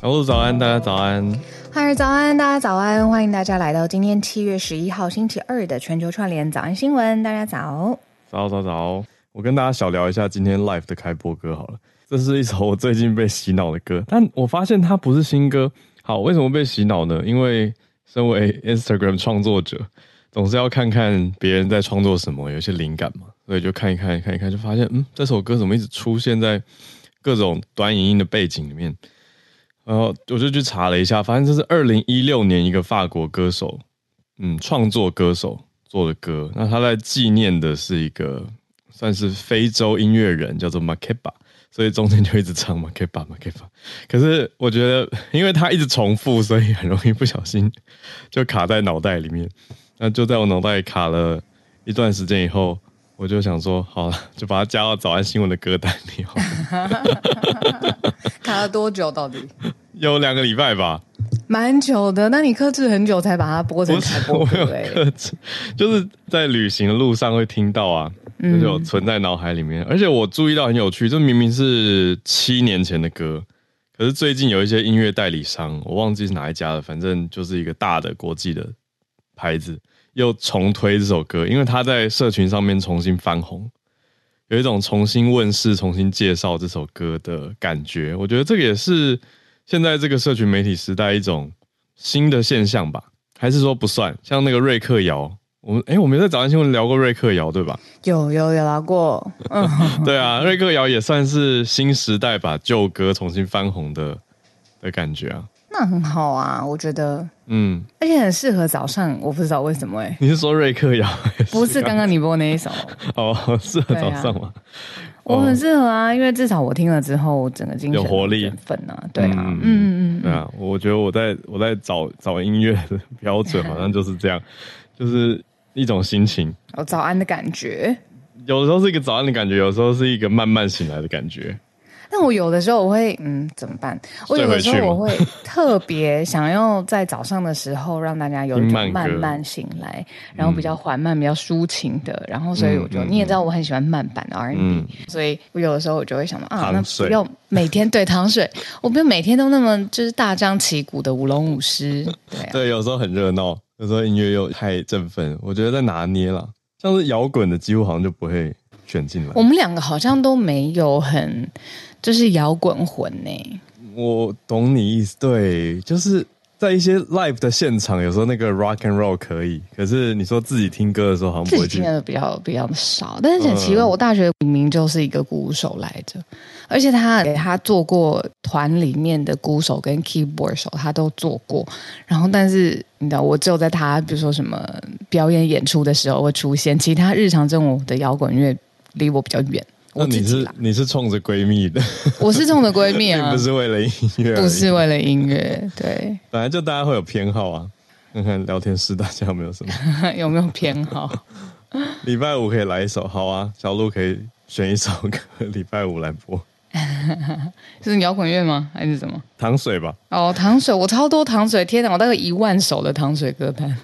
小鹿早安，大家早安。嗨，早安，大家早安。欢迎大家来到今天七月十一号星期二的全球串联早安新闻。大家早，早早早。我跟大家小聊一下今天 live 的开播歌好了。这是一首我最近被洗脑的歌，但我发现它不是新歌。好，为什么被洗脑呢？因为身为 Instagram 创作者，总是要看看别人在创作什么，有一些灵感嘛，所以就看一看，看一看，就发现，嗯，这首歌怎么一直出现在各种短影音的背景里面。然后我就去查了一下，发现这是二零一六年一个法国歌手，嗯，创作歌手做的歌。那他在纪念的是一个算是非洲音乐人，叫做 Makeba，所以中间就一直唱 Makeba Makeba。可是我觉得，因为他一直重复，所以很容易不小心就卡在脑袋里面。那就在我脑袋里卡了一段时间以后，我就想说，好了，就把它加到早安新闻的歌单里。卡了多久？到底有两个礼拜吧，蛮久的。那你克制很久才把它播成开播歌？哎，克制，就是在旅行的路上会听到啊，就，就存在脑海里面。嗯、而且我注意到很有趣，这明明是七年前的歌，可是最近有一些音乐代理商，我忘记是哪一家了，反正就是一个大的国际的牌子。又重推这首歌，因为他在社群上面重新翻红，有一种重新问世、重新介绍这首歌的感觉。我觉得这个也是现在这个社群媒体时代一种新的现象吧？还是说不算？像那个瑞克摇，我们哎，我们在早安新闻聊过瑞克摇，对吧？有有有聊过，嗯，对啊，瑞克摇也算是新时代把旧歌重新翻红的的感觉啊。那很好啊，我觉得，嗯，而且很适合早上，我不知道为什么哎、欸。你是说瑞克摇？不是刚刚你播那一首。哦，适合早上吗？我很适合啊，因为至少我听了之后，整个精神有活力、振奋啊，对啊，嗯嗯嗯，对啊，我觉得我在我在找找音乐的标准好像就是这样，就是一种心情，有早安的感觉，有的时候是一个早安的感觉，有时候是一个慢慢醒来的感觉。但我有的时候我会，嗯，怎么办？我有的时候我会 特别想要在早上的时候让大家有一种慢慢醒来，然后比较缓慢、比较抒情的，然后所以我就、嗯、你也知道我很喜欢慢版的 R&B，、嗯、所以我有的时候我就会想到啊，那不用 每天对糖水，我不用每天都那么就是大张旗鼓的舞龙舞狮，对、啊、对，有时候很热闹，有时候音乐又太振奋，我觉得在拿捏了，像是摇滚的几乎好像就不会选进来。我们两个好像都没有很。就是摇滚魂呢，我懂你意思，对，就是在一些 live 的现场，有时候那个 rock and roll 可以，可是你说自己听歌的时候，好像自己听的比较比较少。但是很奇怪，嗯、我大学明明就是一个鼓手来着，而且他给他做过团里面的鼓手跟 keyboard 手，他都做过。然后，但是你知道，我只有在他比如说什么表演演出的时候会出现，其他日常生活的摇滚乐离我比较远。那你是你是冲着闺蜜的，我是冲着闺蜜啊，不是为了音乐，不是为了音乐，对，本来就大家会有偏好啊。看看聊天室大家有没有什么，有没有偏好？礼拜五可以来一首，好啊，小鹿可以选一首歌，礼拜五来播。是摇滚乐吗？还是什么？糖水吧。哦，糖水，我超多糖水，天哪，我大概一万首的糖水歌单。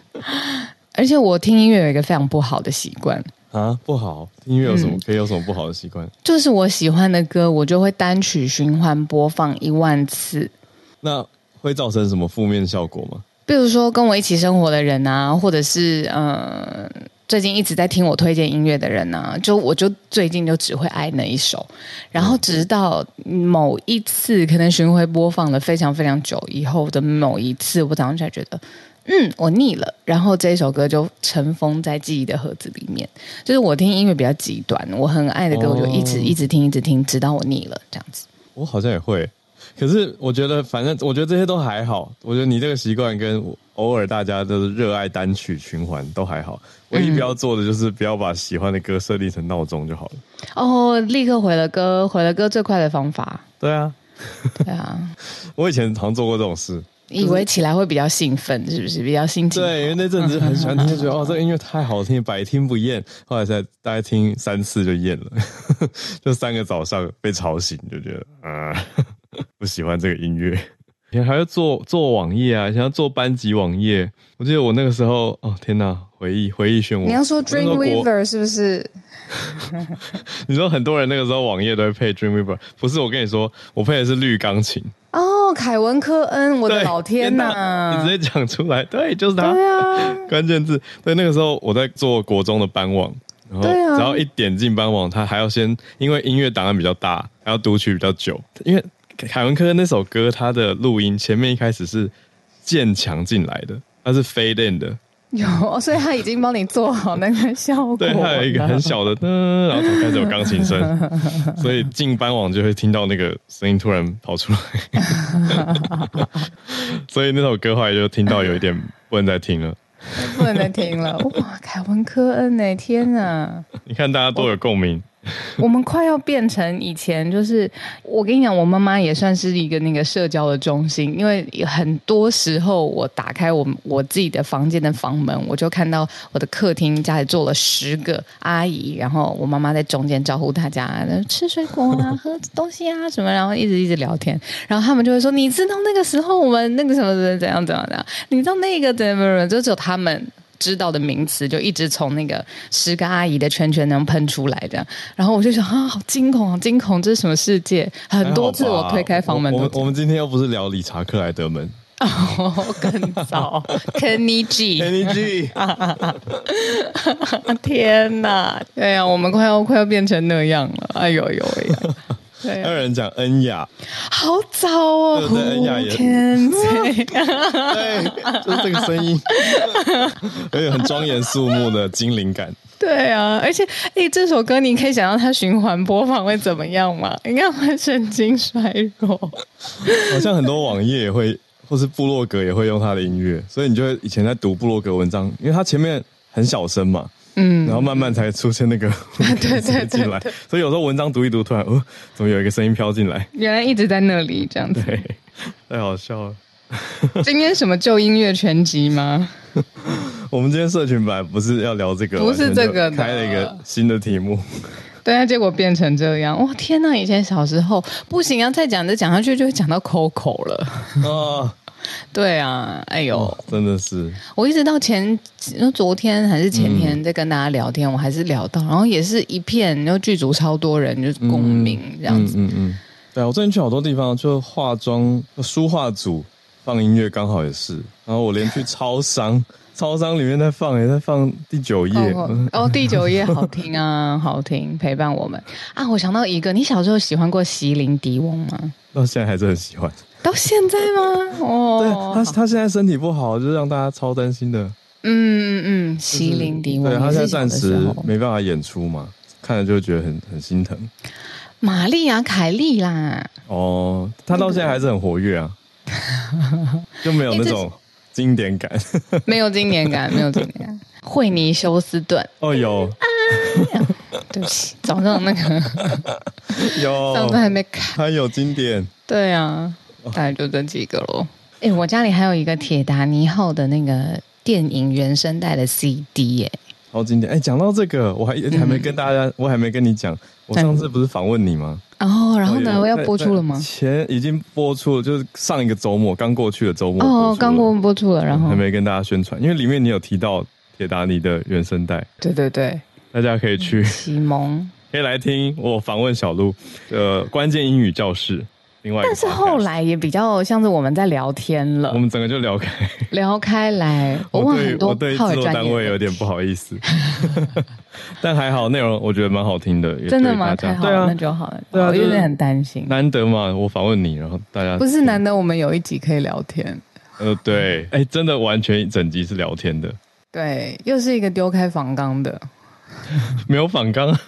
而且我听音乐有一个非常不好的习惯。啊，不好！音乐有什么、嗯、可以有什么不好的习惯？就是我喜欢的歌，我就会单曲循环播放一万次。那会造成什么负面效果吗？比如说跟我一起生活的人啊，或者是呃。最近一直在听我推荐音乐的人呢、啊，就我就最近就只会爱那一首，然后直到某一次可能巡回播放了非常非常久以后的某一次，我早上才觉得，嗯，我腻了，然后这一首歌就尘封在记忆的盒子里面。就是我听音乐比较极端，我很爱的歌，我就一直一直听，一直听，直到我腻了这样子。我好像也会。可是我觉得，反正我觉得这些都还好。我觉得你这个习惯跟偶尔大家都是热爱单曲循环都还好。唯一不要做的就是不要把喜欢的歌设定成闹钟就好了。哦，立刻回了歌，回了歌最快的方法。对啊，对啊。我以前常做过这种事，以为起来会比较兴奋，是不是？比较心情。对，因为那阵子很喜欢听，就觉得哦，这个音乐太好听，百听不厌。后来才大概听三次就厌了，就三个早上被吵醒，就觉得啊。呃 不喜欢这个音乐，你还要做做网页啊？想要做班级网页？我记得我那个时候，哦天哪，回忆回忆漩涡。你要说 Dreamweaver 是不是？你说很多人那个时候网页都会配 Dreamweaver，不是？我跟你说，我配的是绿钢琴。哦，凯文科恩，我的老天哪！你直接讲出来，对，就是他。对啊，关键字。对，那个时候我在做国中的班网，然后只要一点进班网，他还要先，因为音乐档案比较大，还要读取比较久，因为。凯文科那首歌，它的录音前面一开始是渐强进来的，它是 fade in 的，有，所以他已经帮你做好那个效果。对，它有一个很小的噔，然后才开始有钢琴声，所以进班网就会听到那个声音突然跑出来，所以那首歌后来就听到有一点不能再听了，不能再听了。哇，凯文科恩呢？天哪！你看大家都有共鸣。我们快要变成以前，就是我跟你讲，我妈妈也算是一个那个社交的中心，因为很多时候我打开我我自己的房间的房门，我就看到我的客厅家里坐了十个阿姨，然后我妈妈在中间招呼大家吃水果啊、喝东西啊什么，然后一直一直聊天，然后他们就会说：“你知道那个时候我们那个什么的怎样怎样怎样？你知道那个怎么怎么？”就只有他们。知道的名词就一直从那个十个阿姨的圈圈能喷出来的，然后我就想啊，好惊恐，好惊恐，这是什么世界？很多次我推开房门我，我们我们今天又不是聊理查克莱德门。哦，更早，Kenny G，Kenny G，天哪，对呀、啊，我们快要快要变成那样了，哎呦呦喂！还有人讲恩雅，好早哦，对，恩雅也 对，就是这个声音，有点很庄严肃穆的精灵感。对啊，而且，哎，这首歌你可以想到它循环播放会怎么样吗？应该会神经衰弱。好像很多网页也会，或是部落格也会用它的音乐，所以你就会以前在读部落格文章，因为它前面很小声嘛。嗯，然后慢慢才出现那个 对对 进来，所以有时候文章读一读，突然哦，怎么有一个声音飘进来？原来一直在那里这样子，对，太好笑了。今天什么旧音乐全集吗？我们今天社群版不是要聊这个，不是这个，开了一个新的题目。对啊，结果变成这样，哇天哪！以前小时候不行啊，再讲着讲下去就会讲到 Coco 了。哦对啊，哎呦，哦、真的是！我一直到前，昨天还是前天在跟大家聊天，嗯、我还是聊到，然后也是一片，然后剧组超多人就是共鸣这样子。嗯嗯，嗯，嗯，对啊，我最近去好多地方，就化妆、书画组放音乐刚好也是，然后我连去超商，超商里面在放，也在放第九页。哦，哦，第九页 好听啊，好听，陪伴我们啊！我想到一个，你小时候喜欢过席琳迪翁吗？到现在还是很喜欢。到现在吗？哦，对他，他现在身体不好，就是让大家超担心的。嗯嗯嗯，席琳迪翁，对，他现在暂时没办法演出嘛，看着就觉得很很心疼。玛丽亚凯莉啦，哦，他到现在还是很活跃啊，就没有那种经典感，没有经典感，没有经典感。惠尼休斯顿，哦有，对不起，早上那个有，上次还没看，他有经典，对啊。大概就这几个喽。哎，我家里还有一个铁达尼号的那个电影原声带的 CD，耶，好经典。哎，讲到这个，我还还没跟大家，嗯、我还没跟你讲，我上次不是访问你吗？哦，然后呢，我要播出了吗？前已经播出了，就是上一个周末刚过去的周末。哦，刚过播出了，然后还没跟大家宣传，因为里面你有提到铁达尼的原声带。对对对，大家可以去启蒙，可以来听我访问小鹿的关键英语教室。另外，但是后来也比较像是我们在聊天了，我们整个就聊开聊开来。我问很多，我对制作单位有点不好意思，但还好内容我觉得蛮好听的。真的吗？太好了，啊、那就好了。对啊，我有点很担心。难得嘛，我访问你，然后大家不是难得我们有一集可以聊天。呃，对，哎、欸，真的完全一整集是聊天的。对，又是一个丢开房纲的，没有访纲啊？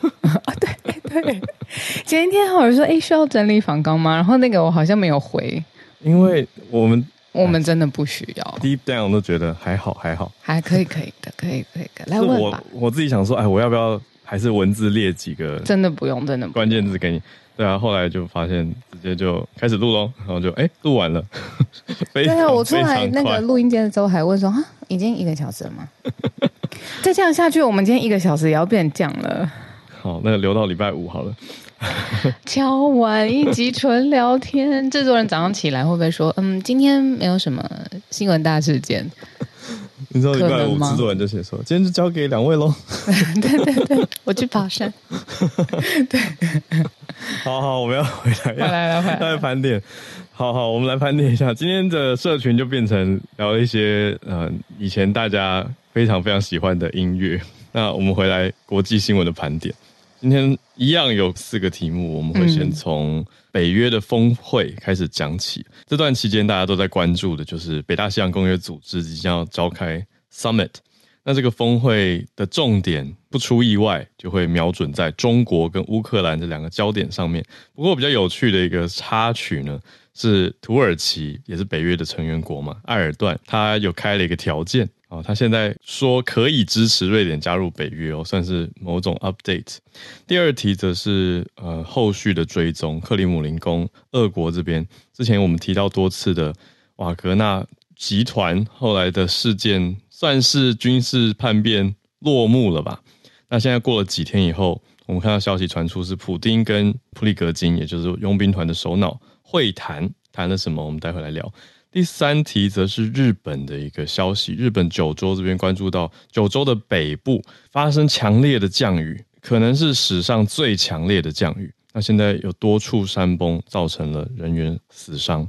对对，前一天好像说，哎、欸，需要整理房纲吗？然后那个我好像没有回，因为我们我们真的不需要。Deep down 都觉得还好，还好，还可以，可以的，可以，可以的。来问吧。我我自己想说，哎，我要不要还是文字列几个？真的不用，真的关键字给你。对啊，后来就发现直接就开始录喽，然后就哎录完了。对啊，我出来那个录音间的时候还问说啊，已经一个小时了吗？再这样下去，我们今天一个小时也要变这样了。好，那留到礼拜五好了。敲完一集纯聊天，制作人早上起来会不会说，嗯，今天没有什么新闻大事件？你知道礼拜五制作人就写说，今天就交给两位喽。对对对，我去爬山。对。好好，我们要回来，来来来，来盘点。好好，我们来盘点一下，今天的社群就变成聊一些呃以前大家非常非常喜欢的音乐。那我们回来国际新闻的盘点，今天一样有四个题目，我们会先从北约的峰会开始讲起。这段期间大家都在关注的就是北大西洋公约组织即将要召开 Summit。那这个峰会的重点不出意外就会瞄准在中国跟乌克兰这两个焦点上面。不过比较有趣的一个插曲呢，是土耳其也是北约的成员国嘛，埃尔段他有开了一个条件啊，他现在说可以支持瑞典加入北约哦，算是某种 update。第二题则是呃后续的追踪，克里姆林宫，俄国这边之前我们提到多次的瓦格纳集团后来的事件。算是军事叛变落幕了吧？那现在过了几天以后，我们看到消息传出是普丁跟普里格金，也就是佣兵团的首脑会谈，谈了什么？我们待会来聊。第三题则是日本的一个消息，日本九州这边关注到九州的北部发生强烈的降雨，可能是史上最强烈的降雨。那现在有多处山崩，造成了人员死伤。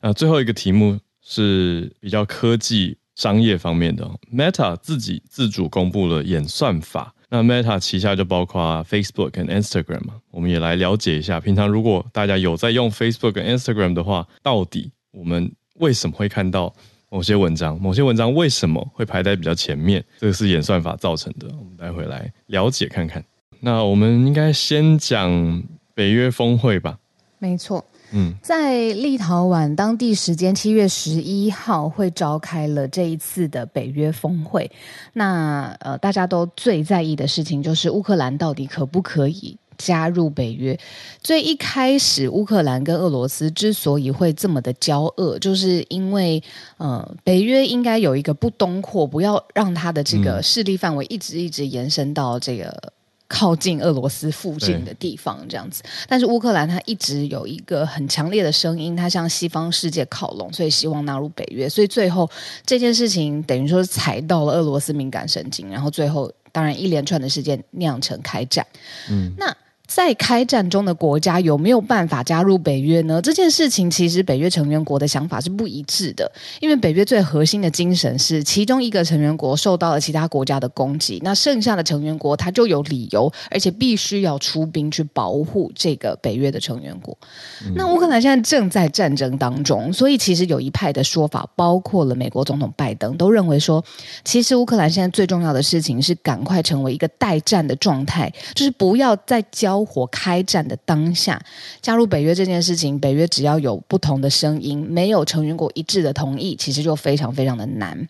那最后一个题目是比较科技。商业方面的，Meta 自己自主公布了演算法，那 Meta 旗下就包括 Facebook 跟 Instagram 嘛，我们也来了解一下。平常如果大家有在用 Facebook 跟 Instagram 的话，到底我们为什么会看到某些文章？某些文章为什么会排在比较前面？这个是演算法造成的。我们待会来了解看看。那我们应该先讲北约峰会吧？没错。嗯，在立陶宛当地时间七月十一号会召开了这一次的北约峰会。那呃，大家都最在意的事情就是乌克兰到底可不可以加入北约。最一开始，乌克兰跟俄罗斯之所以会这么的交恶，就是因为呃，北约应该有一个不东扩，不要让它的这个势力范围一直一直延伸到这个。靠近俄罗斯附近的地方，这样子。但是乌克兰它一直有一个很强烈的声音，它向西方世界靠拢，所以希望纳入北约。所以最后这件事情等于说是踩到了俄罗斯敏感神经，然后最后当然一连串的事件酿成开战。嗯，那。在开战中的国家有没有办法加入北约呢？这件事情其实北约成员国的想法是不一致的，因为北约最核心的精神是，其中一个成员国受到了其他国家的攻击，那剩下的成员国他就有理由，而且必须要出兵去保护这个北约的成员国。嗯、那乌克兰现在正在战争当中，所以其实有一派的说法，包括了美国总统拜登都认为说，其实乌克兰现在最重要的事情是赶快成为一个待战的状态，就是不要再交。火开战的当下，加入北约这件事情，北约只要有不同的声音，没有成员国一致的同意，其实就非常非常的难。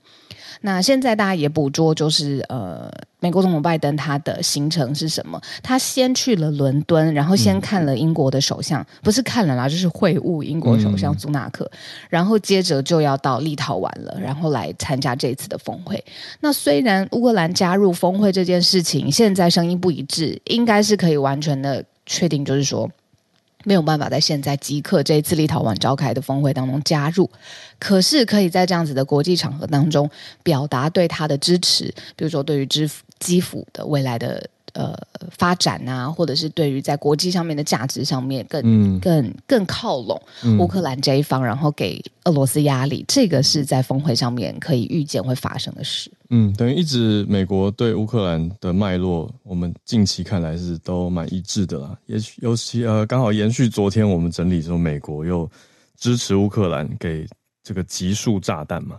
那现在大家也捕捉，就是呃，美国总统拜登他的行程是什么？他先去了伦敦，然后先看了英国的首相，嗯、不是看了啦，就是会晤英国首相苏纳克，嗯、然后接着就要到立陶宛了，然后来参加这次的峰会。那虽然乌克兰加入峰会这件事情现在声音不一致，应该是可以完全的确定，就是说。没有办法在现在即刻这一次立陶宛召开的峰会当中加入，可是可以在这样子的国际场合当中表达对他的支持，比如说对于基辅基辅的未来的呃发展啊，或者是对于在国际上面的价值上面更、嗯、更更靠拢乌克兰这一方，嗯、然后给俄罗斯压力，这个是在峰会上面可以预见会发生的事。嗯，等于一直美国对乌克兰的脉络，我们近期看来是都蛮一致的啦。也许尤其呃，刚好延续昨天我们整理说，美国又支持乌克兰给这个集束炸弹嘛。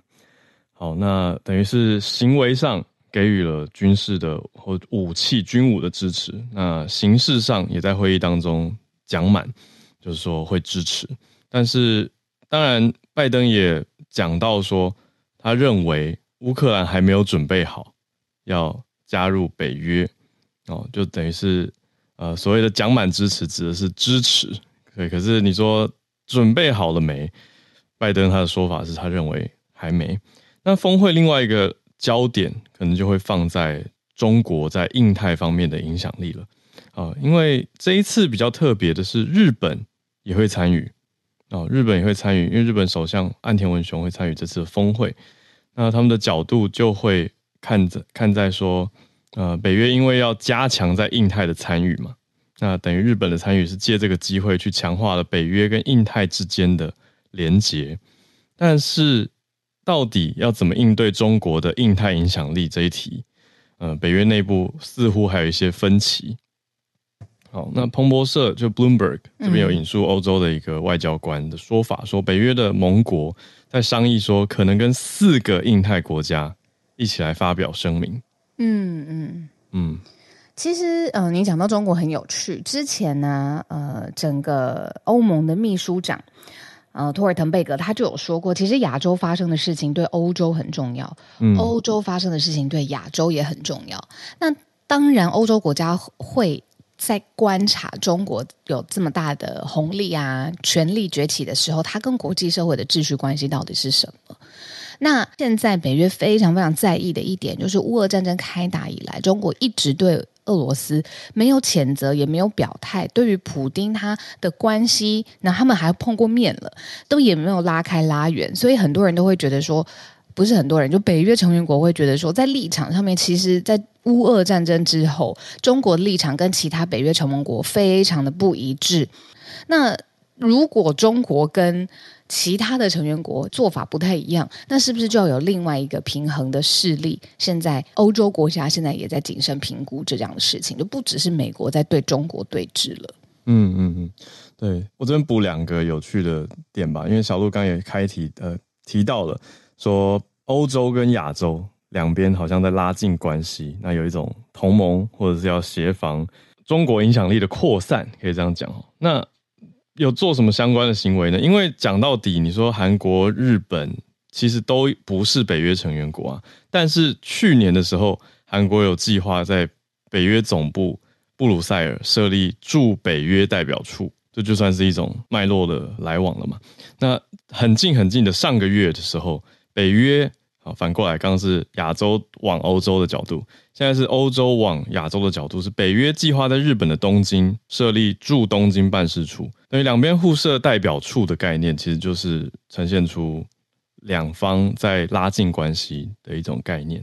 好，那等于是行为上给予了军事的或武器、军武的支持，那形式上也在会议当中讲满，就是说会支持。但是当然，拜登也讲到说，他认为乌克兰还没有准备好要加入北约，哦，就等于是呃所谓的讲满支持指的是支持，对。可是你说准备好了没？拜登他的说法是他认为还没。那峰会另外一个焦点可能就会放在中国在印太方面的影响力了。啊，因为这一次比较特别的是日本也会参与。啊，日本也会参与，因为日本首相岸田文雄会参与这次峰会，那他们的角度就会看着看在说，呃，北约因为要加强在印太的参与嘛，那等于日本的参与是借这个机会去强化了北约跟印太之间的连结，但是。到底要怎么应对中国的印太影响力这一题？呃，北约内部似乎还有一些分歧。好，那彭博社就 Bloomberg 这边有引述欧洲的一个外交官的说法，说北约的盟国在商议说，可能跟四个印太国家一起来发表声明。嗯嗯嗯。其实，呃，你讲到中国很有趣。之前呢，呃，整个欧盟的秘书长。呃，托尔滕贝格他就有说过，其实亚洲发生的事情对欧洲很重要，嗯，欧洲发生的事情对亚洲也很重要。那当然，欧洲国家会在观察中国有这么大的红利啊，权力崛起的时候，它跟国际社会的秩序关系到底是什么？那现在北约非常非常在意的一点，就是乌俄战争开打以来，中国一直对。俄罗斯没有谴责，也没有表态。对于普丁他的关系，那他们还碰过面了，都也没有拉开拉远。所以很多人都会觉得说，不是很多人，就北约成员国会觉得说，在立场上面，其实，在乌俄战争之后，中国的立场跟其他北约成员国非常的不一致。那如果中国跟其他的成员国做法不太一样，那是不是就要有另外一个平衡的势力？现在欧洲国家现在也在谨慎评估这样的事情，就不只是美国在对中国对峙了。嗯嗯嗯，对，我这边补两个有趣的点吧，因为小鹿刚也开题呃提到了说欧洲跟亚洲两边好像在拉近关系，那有一种同盟或者是要协防中国影响力的扩散，可以这样讲。那有做什么相关的行为呢？因为讲到底，你说韩国、日本其实都不是北约成员国啊。但是去年的时候，韩国有计划在北约总部布鲁塞尔设立驻北约代表处，这就算是一种脉络的来往了嘛。那很近很近的上个月的时候，北约。好反过来，刚刚是亚洲往欧洲的角度，现在是欧洲往亚洲的角度。是北约计划在日本的东京设立驻东京办事处，等于两边互设代表处的概念，其实就是呈现出两方在拉近关系的一种概念。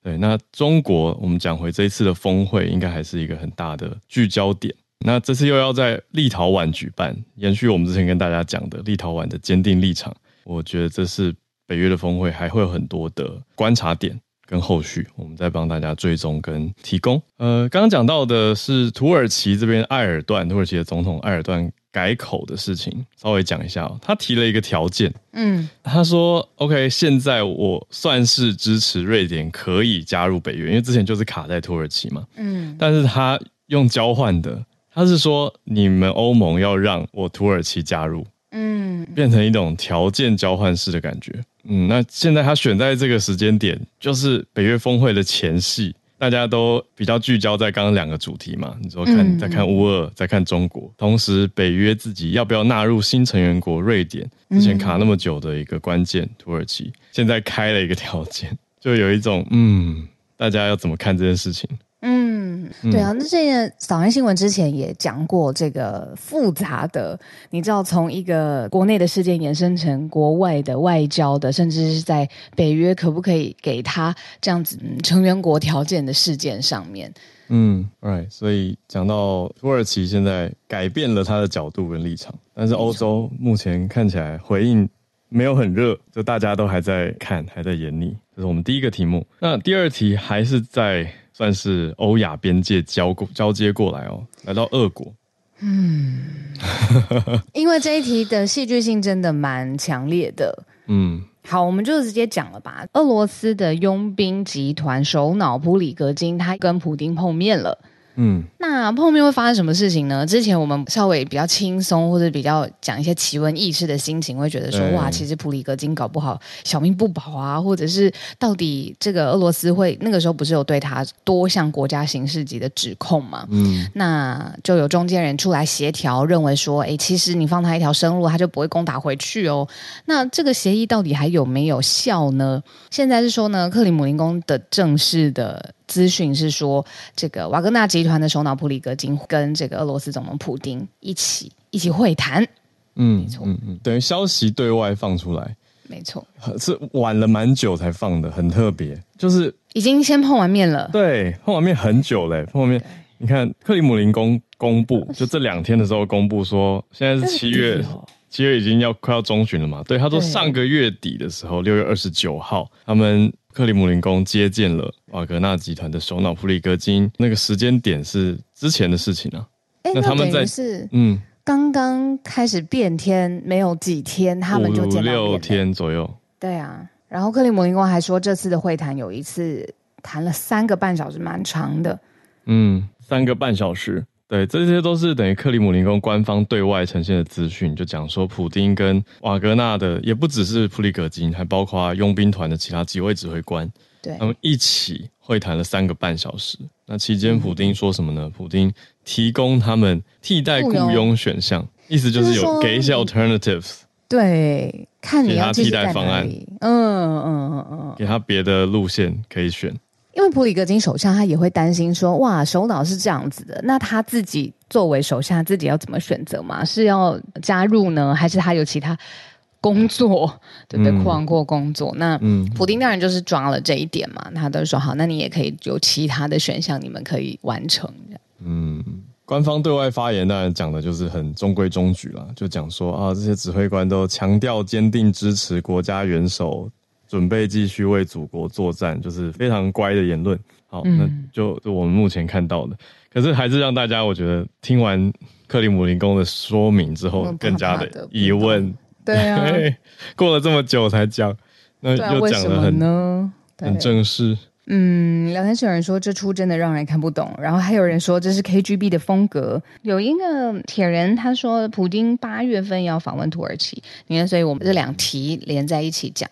对，那中国，我们讲回这一次的峰会，应该还是一个很大的聚焦点。那这次又要在立陶宛举办，延续我们之前跟大家讲的立陶宛的坚定立场，我觉得这是。北约的峰会还会有很多的观察点跟后续，我们再帮大家追踪跟提供。呃，刚刚讲到的是土耳其这边埃尔段，土耳其的总统埃尔段改口的事情，稍微讲一下哦。他提了一个条件，嗯，他说：“OK，现在我算是支持瑞典可以加入北约，因为之前就是卡在土耳其嘛，嗯，但是他用交换的，他是说你们欧盟要让我土耳其加入。”嗯，变成一种条件交换式的感觉。嗯，那现在他选在这个时间点，就是北约峰会的前夕，大家都比较聚焦在刚刚两个主题嘛。你说看，再看乌俄，再看中国，同时北约自己要不要纳入新成员国瑞典，之前卡那么久的一个关键土耳其，现在开了一个条件，就有一种嗯，大家要怎么看这件事情？嗯嗯，对啊，那这个早安新闻之前也讲过这个复杂的，你知道从一个国内的事件延伸成国外的外交的，甚至是在北约可不可以给他这样子成员国条件的事件上面。嗯，right，所以讲到土耳其现在改变了他的角度跟立场，但是欧洲目前看起来回应没有很热，就大家都还在看，还在演你。这是我们第一个题目。那第二题还是在算是欧亚边界交过交接过来哦，来到俄国。嗯，因为这一题的戏剧性真的蛮强烈的。嗯。好，我们就直接讲了吧。俄罗斯的佣兵集团首脑普里格金，他跟普丁碰面了。嗯，那后面会发生什么事情呢？之前我们稍微比较轻松或者比较讲一些奇闻异事的心情，会觉得说哇，其实普里格金搞不好小命不保啊，或者是到底这个俄罗斯会那个时候不是有对他多项国家刑事级的指控嘛？嗯，那就有中间人出来协调，认为说，哎，其实你放他一条生路，他就不会攻打回去哦。那这个协议到底还有没有效呢？现在是说呢，克里姆林宫的正式的。资讯是说，这个瓦格纳集团的首脑普里格金跟这个俄罗斯总统普京一起一起会谈。嗯，没错，嗯嗯，等于消息对外放出来，没错，是晚了蛮久才放的，很特别，就是已经先碰完面了。对，碰完面很久嘞，碰完面，你看克里姆林宫公布，就这两天的时候公布说，现在是七月，七月已经要快要中旬了嘛。对，他说上个月底的时候，六月二十九号，他们。克里姆林宫接见了瓦格纳集团的首脑普里戈金，那个时间点是之前的事情啊。欸、那他们在是嗯，刚刚开始变天没有几天，他们就见了六天左右。对啊，然后克里姆林宫还说，这次的会谈有一次谈了三个半小时，蛮长的。嗯，三个半小时。对，这些都是等于克里姆林宫官方对外呈现的资讯，就讲说普丁跟瓦格纳的，也不只是普里格金，还包括佣兵团的其他几位指挥官，对，他们一起会谈了三个半小时。那期间，普丁说什么呢？嗯、普丁提供他们替代雇佣选项，意思就是有给一些 alternatives，对，看你要替代方案，嗯嗯嗯嗯，给他别的路线可以选。因为普里格金首相他也会担心说，哇，首脑是这样子的，那他自己作为首相，自己要怎么选择嘛？是要加入呢，还是他有其他工作，对不对？库昂库工作？那普丁当然就是抓了这一点嘛，他都说好，那你也可以有其他的选项，你们可以完成。嗯，官方对外发言当然讲的就是很中规中矩啦，就讲说啊，这些指挥官都强调坚定支持国家元首。准备继续为祖国作战，就是非常乖的言论。好，嗯、那就就我们目前看到的，可是还是让大家我觉得听完克里姆林宫的说明之后，更加的疑问。对啊，过了这么久才讲，那又讲的很呢很正式。嗯，聊天室有人说这出真的让人看不懂，然后还有人说这是 KGB 的风格。有一个铁人他说，普丁八月份要访问土耳其，你看，所以我们这两题连在一起讲。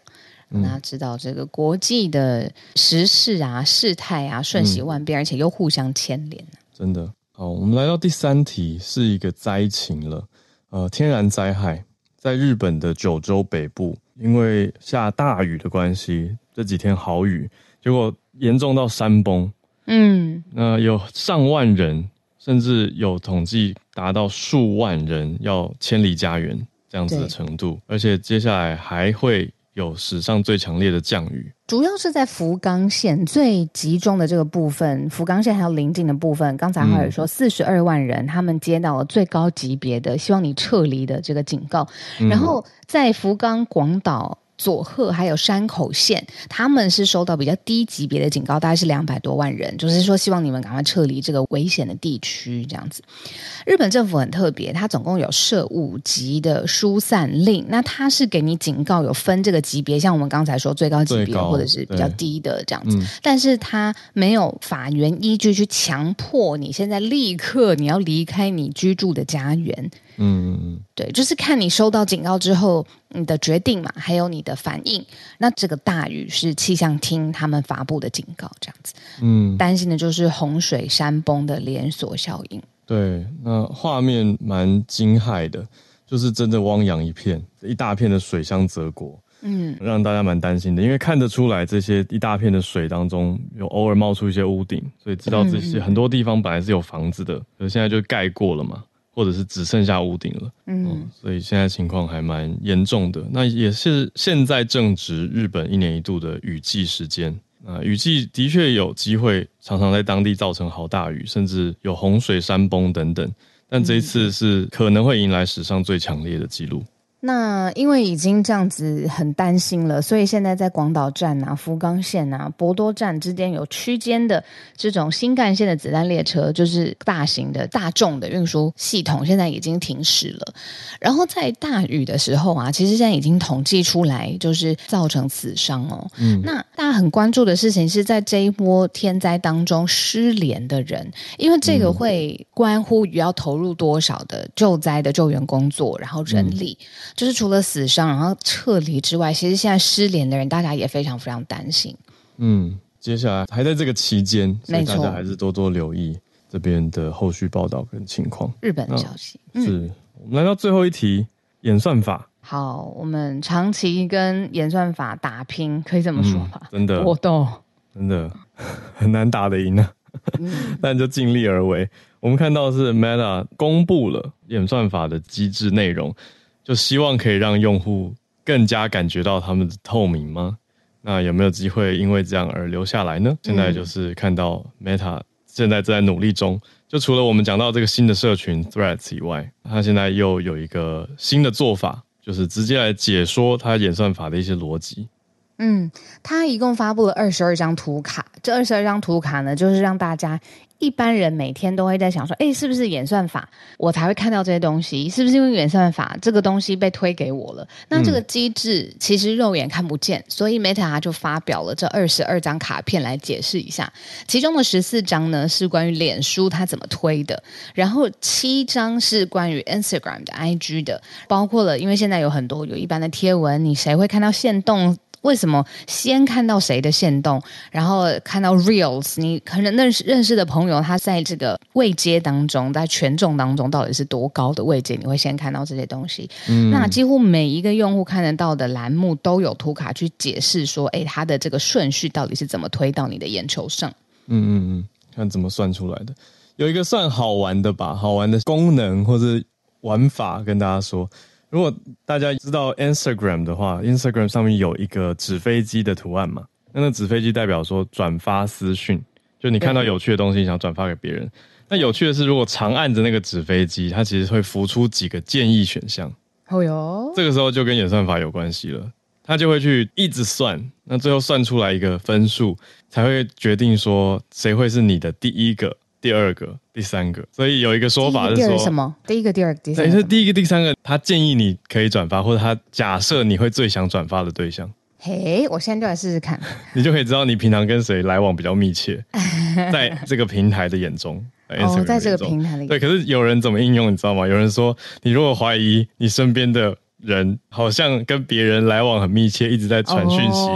大家知道这个国际的时事啊、事态啊瞬息万变，嗯、而且又互相牵连。真的好，我们来到第三题，是一个灾情了。呃，天然灾害，在日本的九州北部，因为下大雨的关系，这几天好雨，结果严重到山崩。嗯，那有上万人，甚至有统计达到数万人要迁离家园这样子的程度，而且接下来还会。有史上最强烈的降雨，主要是在福冈县最集中的这个部分，福冈县还有邻近的部分。刚才还有说四十二万人，他们接到了最高级别的希望你撤离的这个警告，然后在福冈广岛。佐贺还有山口县，他们是收到比较低级别的警告，大概是两百多万人，就是说希望你们赶快撤离这个危险的地区，这样子。日本政府很特别，它总共有设五级的疏散令，那它是给你警告，有分这个级别，像我们刚才说最高级别或者是比较低的这样子，但是它没有法源依据去强迫你现在立刻你要离开你居住的家园。嗯嗯对，就是看你收到警告之后你的决定嘛，还有你的反应。那这个大雨是气象厅他们发布的警告，这样子。嗯，担心的就是洪水山崩的连锁效应。对，那画面蛮惊骇的，就是真的汪洋一片，一大片的水乡泽国。嗯，让大家蛮担心的，因为看得出来这些一大片的水当中有偶尔冒出一些屋顶，所以知道这些很多地方本来是有房子的，可是现在就盖过了嘛，或者是只剩下屋顶了，嗯，嗯，所以现在情况还蛮严重的。那也是现在正值日本一年一度的雨季时间。啊，雨季的确有机会常常在当地造成好大雨，甚至有洪水、山崩等等。但这一次是可能会迎来史上最强烈的记录。那因为已经这样子很担心了，所以现在在广岛站啊、福冈线啊、博多站之间有区间的这种新干线的子弹列车，就是大型的大众的运输系统，现在已经停驶了。然后在大雨的时候啊，其实现在已经统计出来，就是造成死伤哦。嗯，那大家很关注的事情是在这一波天灾当中失联的人，因为这个会关乎于要投入多少的救灾的救援工作，然后人力。嗯就是除了死伤，然后撤离之外，其实现在失联的人，大家也非常非常担心。嗯，接下来还在这个期间，所以大家还是多多留意这边的后续报道跟情况。日本的消息、嗯、是我们来到最后一题，演算法。好，我们长期跟演算法打拼，可以这么说吧？嗯、真的，搏斗真的很难打得赢啊，嗯、但就尽力而为。我们看到的是 Meta 公布了演算法的机制内容。就希望可以让用户更加感觉到他们的透明吗？那有没有机会因为这样而留下来呢？现在就是看到 Meta 现在正在努力中。就除了我们讲到这个新的社群 Threads 以外，它现在又有一个新的做法，就是直接来解说它演算法的一些逻辑。嗯，它一共发布了二十二张图卡，这二十二张图卡呢，就是让大家。一般人每天都会在想说，哎，是不是演算法我才会看到这些东西？是不是因为演算法这个东西被推给我了？那这个机制其实肉眼看不见，所以 Meta 就发表了这二十二张卡片来解释一下。其中的十四张呢是关于脸书它怎么推的，然后七张是关于 Instagram 的 IG 的，包括了因为现在有很多有一般的贴文，你谁会看到限动？为什么先看到谁的线动，然后看到 Reels？你可能认识认识的朋友，他在这个位阶当中，在权重当中到底是多高的位阶？你会先看到这些东西。嗯，那几乎每一个用户看得到的栏目都有图卡去解释说，哎，它的这个顺序到底是怎么推到你的眼球上？嗯嗯嗯，看怎么算出来的。有一个算好玩的吧，好玩的功能或者玩法跟大家说。如果大家知道 Instagram 的话，Instagram 上面有一个纸飞机的图案嘛？那那纸飞机代表说转发私讯，就你看到有趣的东西，想转发给别人。那有趣的是，如果长按着那个纸飞机，它其实会浮出几个建议选项。哦哟，这个时候就跟演算法有关系了，它就会去一直算，那最后算出来一个分数，才会决定说谁会是你的第一个。第二个、第三个，所以有一个说法是说什么？第一个、第二个、第三个。是第一个、第三个，他建议你可以转发，或者他假设你会最想转发的对象。嘿，我现在就来试试看，你就可以知道你平常跟谁来往比较密切，在这个平台的眼中。哦，在这个平台里。对，可是有人怎么应用，你知道吗？有人说，你如果怀疑你身边的人好像跟别人来往很密切，一直在传讯息。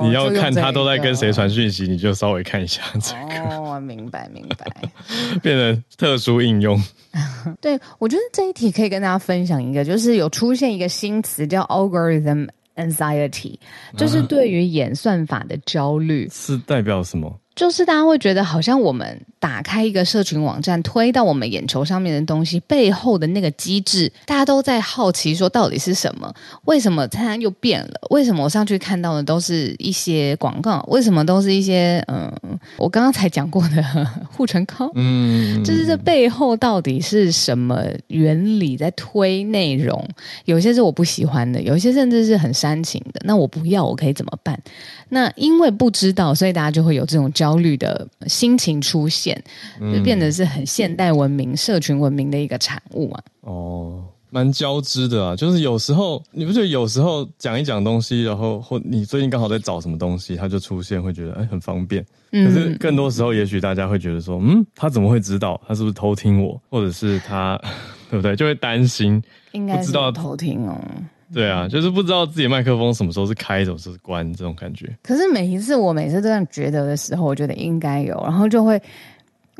哦你要看他都在跟谁传讯息，你就稍微看一下这个。哦，明白明白，变成特殊应用。对，我觉得这一题可以跟大家分享一个，就是有出现一个新词叫 algorithm anxiety，就是对于演算法的焦虑。啊，是代表什么？就是大家会觉得，好像我们打开一个社群网站，推到我们眼球上面的东西背后的那个机制，大家都在好奇说到底是什么？为什么它又变了？为什么我上去看到的都是一些广告？为什么都是一些嗯，我刚刚才讲过的护唇膏？嗯，就是这背后到底是什么原理在推内容？有些是我不喜欢的，有些甚至是很煽情的。那我不要，我可以怎么办？那因为不知道，所以大家就会有这种焦虑的心情出现，就变得是很现代文明、社群文明的一个产物啊。哦，蛮交织的啊，就是有时候你不觉得有时候讲一讲东西，然后或你最近刚好在找什么东西，它就出现，会觉得哎很方便。可是更多时候，也许大家会觉得说，嗯，他怎么会知道？他是不是偷听我？或者是他 对不对？就会担心，应该知道偷听哦。对啊，就是不知道自己麦克风什么时候是开，什么时候是关，这种感觉。可是每一次我每次这样觉得的时候，我觉得应该有，然后就会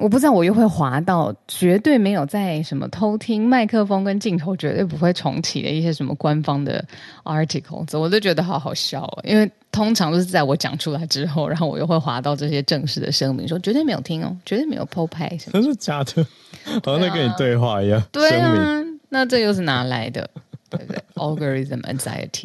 我不知道我又会滑到绝对没有在什么偷听麦克风跟镜头绝对不会重启的一些什么官方的 article，我都觉得好好笑哦。因为通常都是在我讲出来之后，然后我又会滑到这些正式的声明，说绝对没有听哦，绝对没有偷拍什么，真是假的，好像在跟你对话一样。对啊，那这又是哪来的？对不对？Algorithm anxiety。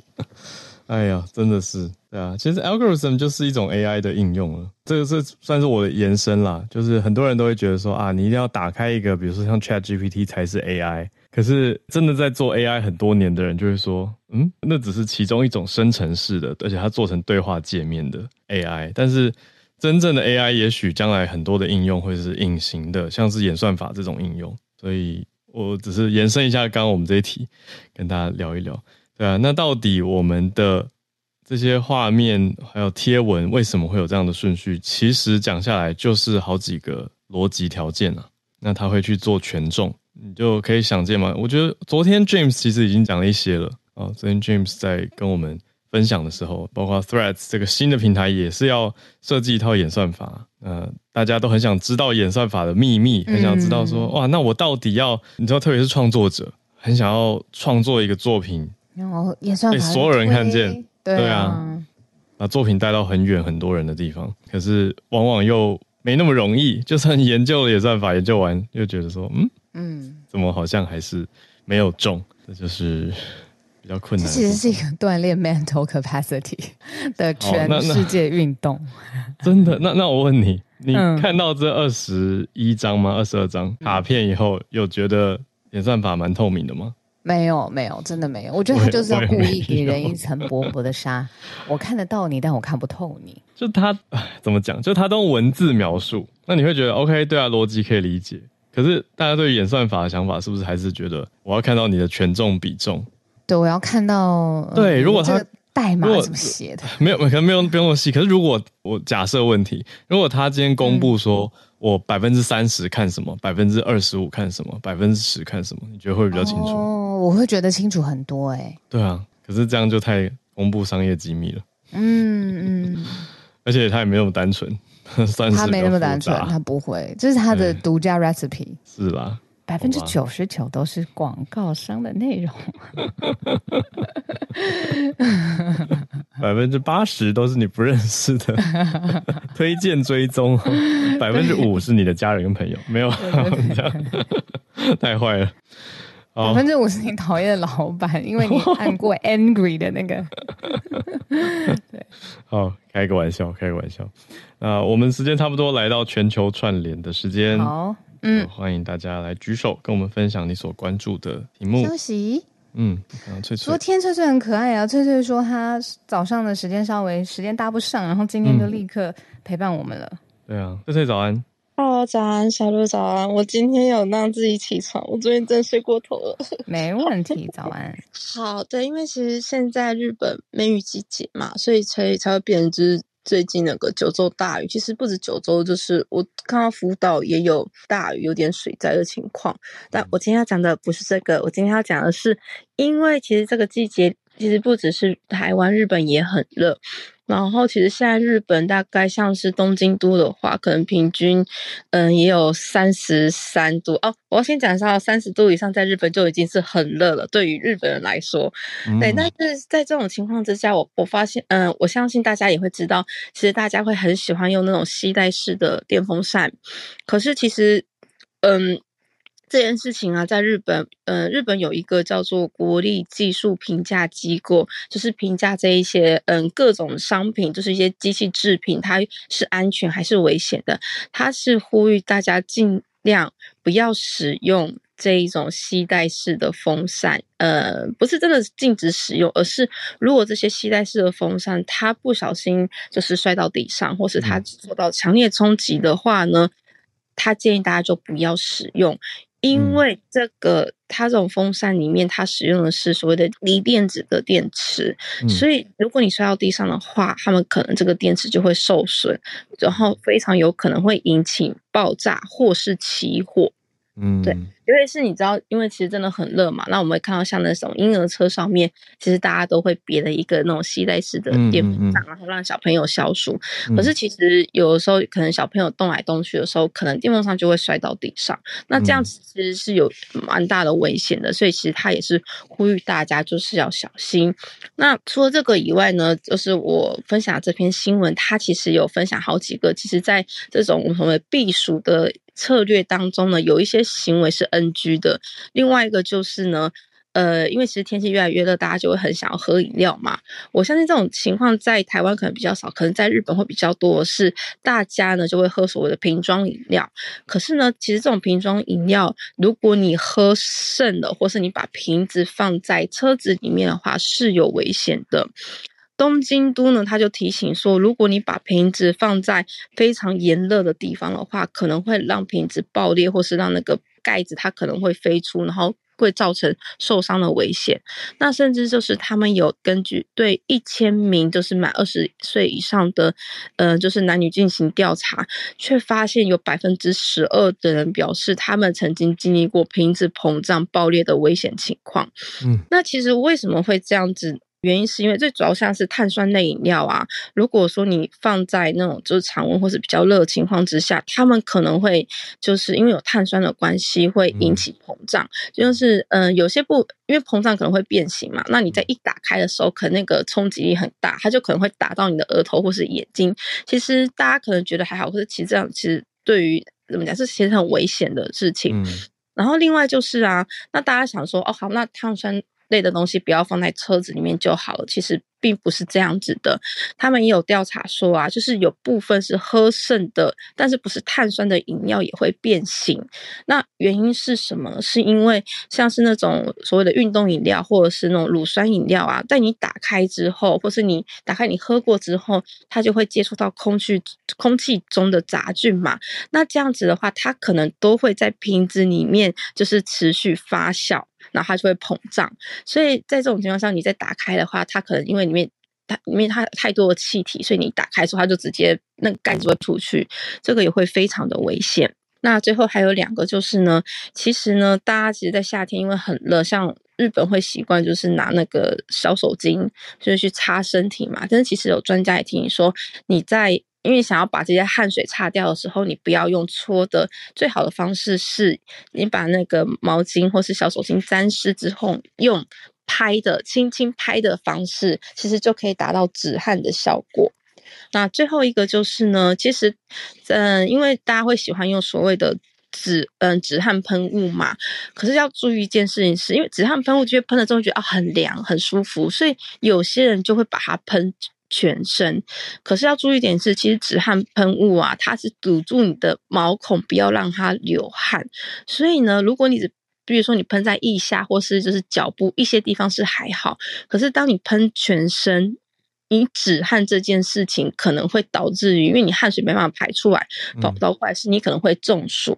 哎呀，真的是对啊！其实 algorithm 就是一种 AI 的应用了，这个是算是我的延伸啦。就是很多人都会觉得说啊，你一定要打开一个，比如说像 ChatGPT 才是 AI。可是真的在做 AI 很多年的人就会说，嗯，那只是其中一种生成式的，而且它做成对话界面的 AI。但是真正的 AI，也许将来很多的应用会是隐形的，像是演算法这种应用。所以我只是延伸一下刚刚我们这一题，跟大家聊一聊。对啊，那到底我们的这些画面还有贴文为什么会有这样的顺序？其实讲下来就是好几个逻辑条件啊。那他会去做权重，你就可以想见嘛。我觉得昨天 James 其实已经讲了一些了啊。昨天 James 在跟我们分享的时候，包括 Threads 这个新的平台也是要设计一套演算法。呃，大家都很想知道演算法的秘密，很想知道说哇，那我到底要你知道，特别是创作者很想要创作一个作品。然后也算被所有人看见，对啊，把作品带到很远很多人的地方，可是往往又没那么容易。就算研究了演算法，研究完又觉得说，嗯嗯，怎么好像还是没有中？这就是比较困难。这其实是一个锻炼 mental capacity 的全世界运动。真的？那那我问你，你看到这二十一张吗？二十二张卡片以后，有觉得演算法蛮透明的吗？没有没有，真的没有。我觉得他就是要故意给人一层薄薄的纱。我，我看得到你，但我看不透你。就他怎么讲？就他都用文字描述，那你会觉得 OK？对啊，逻辑可以理解。可是大家对于演算法的想法，是不是还是觉得我要看到你的权重比重？对，我要看到。对，如果他。代码怎么写的？没有，可能没有不用那么细。可是如果我假设问题，如果他今天公布说我百分之三十看什么，百分之二十五看什么，百分之十看什么，你觉得会比较清楚？哦，我会觉得清楚很多哎、欸。对啊，可是这样就太公布商业机密了。嗯嗯。而且他也没那么单纯，算是他没那么单纯，他不会，这是他的独家 recipe。是吧？百分之九十九都是广告商的内容，百分之八十都是你不认识的 推荐追踪，百分之五是你的家人跟朋友，没有这样太坏了。百分之五是你讨厌的老板，因为你 按过 angry 的那个。对，好，开个玩笑，开个玩笑。那我们时间差不多来到全球串联的时间。好。嗯，欢迎大家来举手，跟我们分享你所关注的题目。休息。嗯，翠翠。昨天翠翠很可爱啊，翠翠说她早上的时间稍微时间搭不上，然后今天就立刻陪伴我们了。嗯、对啊，翠翠早安。Hello，早安，小鹿早安。我今天有让自己起床，我昨天真睡过头了。没问题，早安。好的，因为其实现在日本梅雨季节嘛，所以才才会变成。最近那个九州大雨，其实不止九州，就是我看到福岛也有大雨，有点水灾的情况。但我今天要讲的不是这个，我今天要讲的是，因为其实这个季节其实不只是台湾，日本也很热。然后，其实现在日本大概像是东京都的话，可能平均，嗯，也有三十三度哦。我要先讲一下，三十度以上在日本就已经是很热了，对于日本人来说。嗯、对，但是在这种情况之下，我我发现，嗯，我相信大家也会知道，其实大家会很喜欢用那种吸带式的电风扇。可是其实，嗯。这件事情啊，在日本，呃，日本有一个叫做国立技术评价机构，就是评价这一些，嗯，各种商品，就是一些机器制品，它是安全还是危险的。它是呼吁大家尽量不要使用这一种吸带式的风扇，呃，不是真的禁止使用，而是如果这些吸带式的风扇它不小心就是摔到地上，或是它受到强烈冲击的话呢，他建议大家就不要使用。因为这个，它这种风扇里面，它使用的是所谓的锂电子的电池，嗯、所以如果你摔到地上的话，他们可能这个电池就会受损，然后非常有可能会引起爆炸或是起火。嗯，对。因为是你知道，因为其实真的很热嘛，那我们会看到像那种婴儿车上面，其实大家都会别了一个那种吸带式的电风扇，然后让小朋友消暑。可是其实有的时候，可能小朋友动来动去的时候，可能电风扇就会摔到地上，那这样子其实是有蛮大的危险的。所以其实他也是呼吁大家就是要小心。那除了这个以外呢，就是我分享这篇新闻，它其实有分享好几个，其实在这种我们所谓避暑的。策略当中呢，有一些行为是 NG 的。另外一个就是呢，呃，因为其实天气越来越热，大家就会很想要喝饮料嘛。我相信这种情况在台湾可能比较少，可能在日本会比较多是，大家呢就会喝所谓的瓶装饮料。可是呢，其实这种瓶装饮料，如果你喝剩了，或是你把瓶子放在车子里面的话，是有危险的。东京都呢，他就提醒说，如果你把瓶子放在非常炎热的地方的话，可能会让瓶子爆裂，或是让那个盖子它可能会飞出，然后会造成受伤的危险。那甚至就是他们有根据对一千名就是满二十岁以上的，呃，就是男女进行调查，却发现有百分之十二的人表示他们曾经经历过瓶子膨胀爆裂的危险情况。嗯，那其实为什么会这样子？原因是因为最主要像是碳酸类饮料啊，如果说你放在那种就是常温或是比较热的情况之下，他们可能会就是因为有碳酸的关系会引起膨胀，嗯、就是嗯、呃、有些不因为膨胀可能会变形嘛，那你在一打开的时候，可能那个冲击力很大，它就可能会打到你的额头或是眼睛。其实大家可能觉得还好，可是其实这样其实对于怎么讲是其实很危险的事情。嗯、然后另外就是啊，那大家想说哦好，那碳酸。类的东西不要放在车子里面就好了。其实。并不是这样子的，他们也有调查说啊，就是有部分是喝剩的，但是不是碳酸的饮料也会变形。那原因是什么？是因为像是那种所谓的运动饮料，或者是那种乳酸饮料啊，在你打开之后，或是你打开你喝过之后，它就会接触到空气空气中的杂菌嘛。那这样子的话，它可能都会在瓶子里面就是持续发酵，然后它就会膨胀。所以在这种情况下，你再打开的话，它可能因为里面它里面它太多的气体，所以你打开之后，它就直接那个盖子会出去，这个也会非常的危险。那最后还有两个就是呢，其实呢，大家其实，在夏天因为很热，像日本会习惯就是拿那个小手巾，就是去擦身体嘛。但是其实有专家也提醒说，你在因为想要把这些汗水擦掉的时候，你不要用搓的，最好的方式是你把那个毛巾或是小手巾沾湿之后用。拍的轻轻拍的方式，其实就可以达到止汗的效果。那最后一个就是呢，其实，嗯，因为大家会喜欢用所谓的止，嗯，止汗喷雾嘛。可是要注意一件事情是，因为止汗喷雾就会喷了之后觉得啊很凉很舒服，所以有些人就会把它喷全身。可是要注意一点是，其实止汗喷雾啊，它是堵住你的毛孔，不要让它流汗。所以呢，如果你只比如说你喷在腋下或是就是脚部一些地方是还好，可是当你喷全身，你止汗这件事情可能会导致于，因为你汗水没办法排出来，导到坏事，你可能会中暑。